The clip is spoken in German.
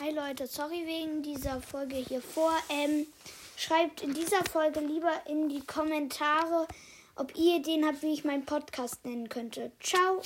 Hi Leute, sorry wegen dieser Folge hier vor. Ähm, schreibt in dieser Folge lieber in die Kommentare, ob ihr Ideen habt, wie ich meinen Podcast nennen könnte. Ciao.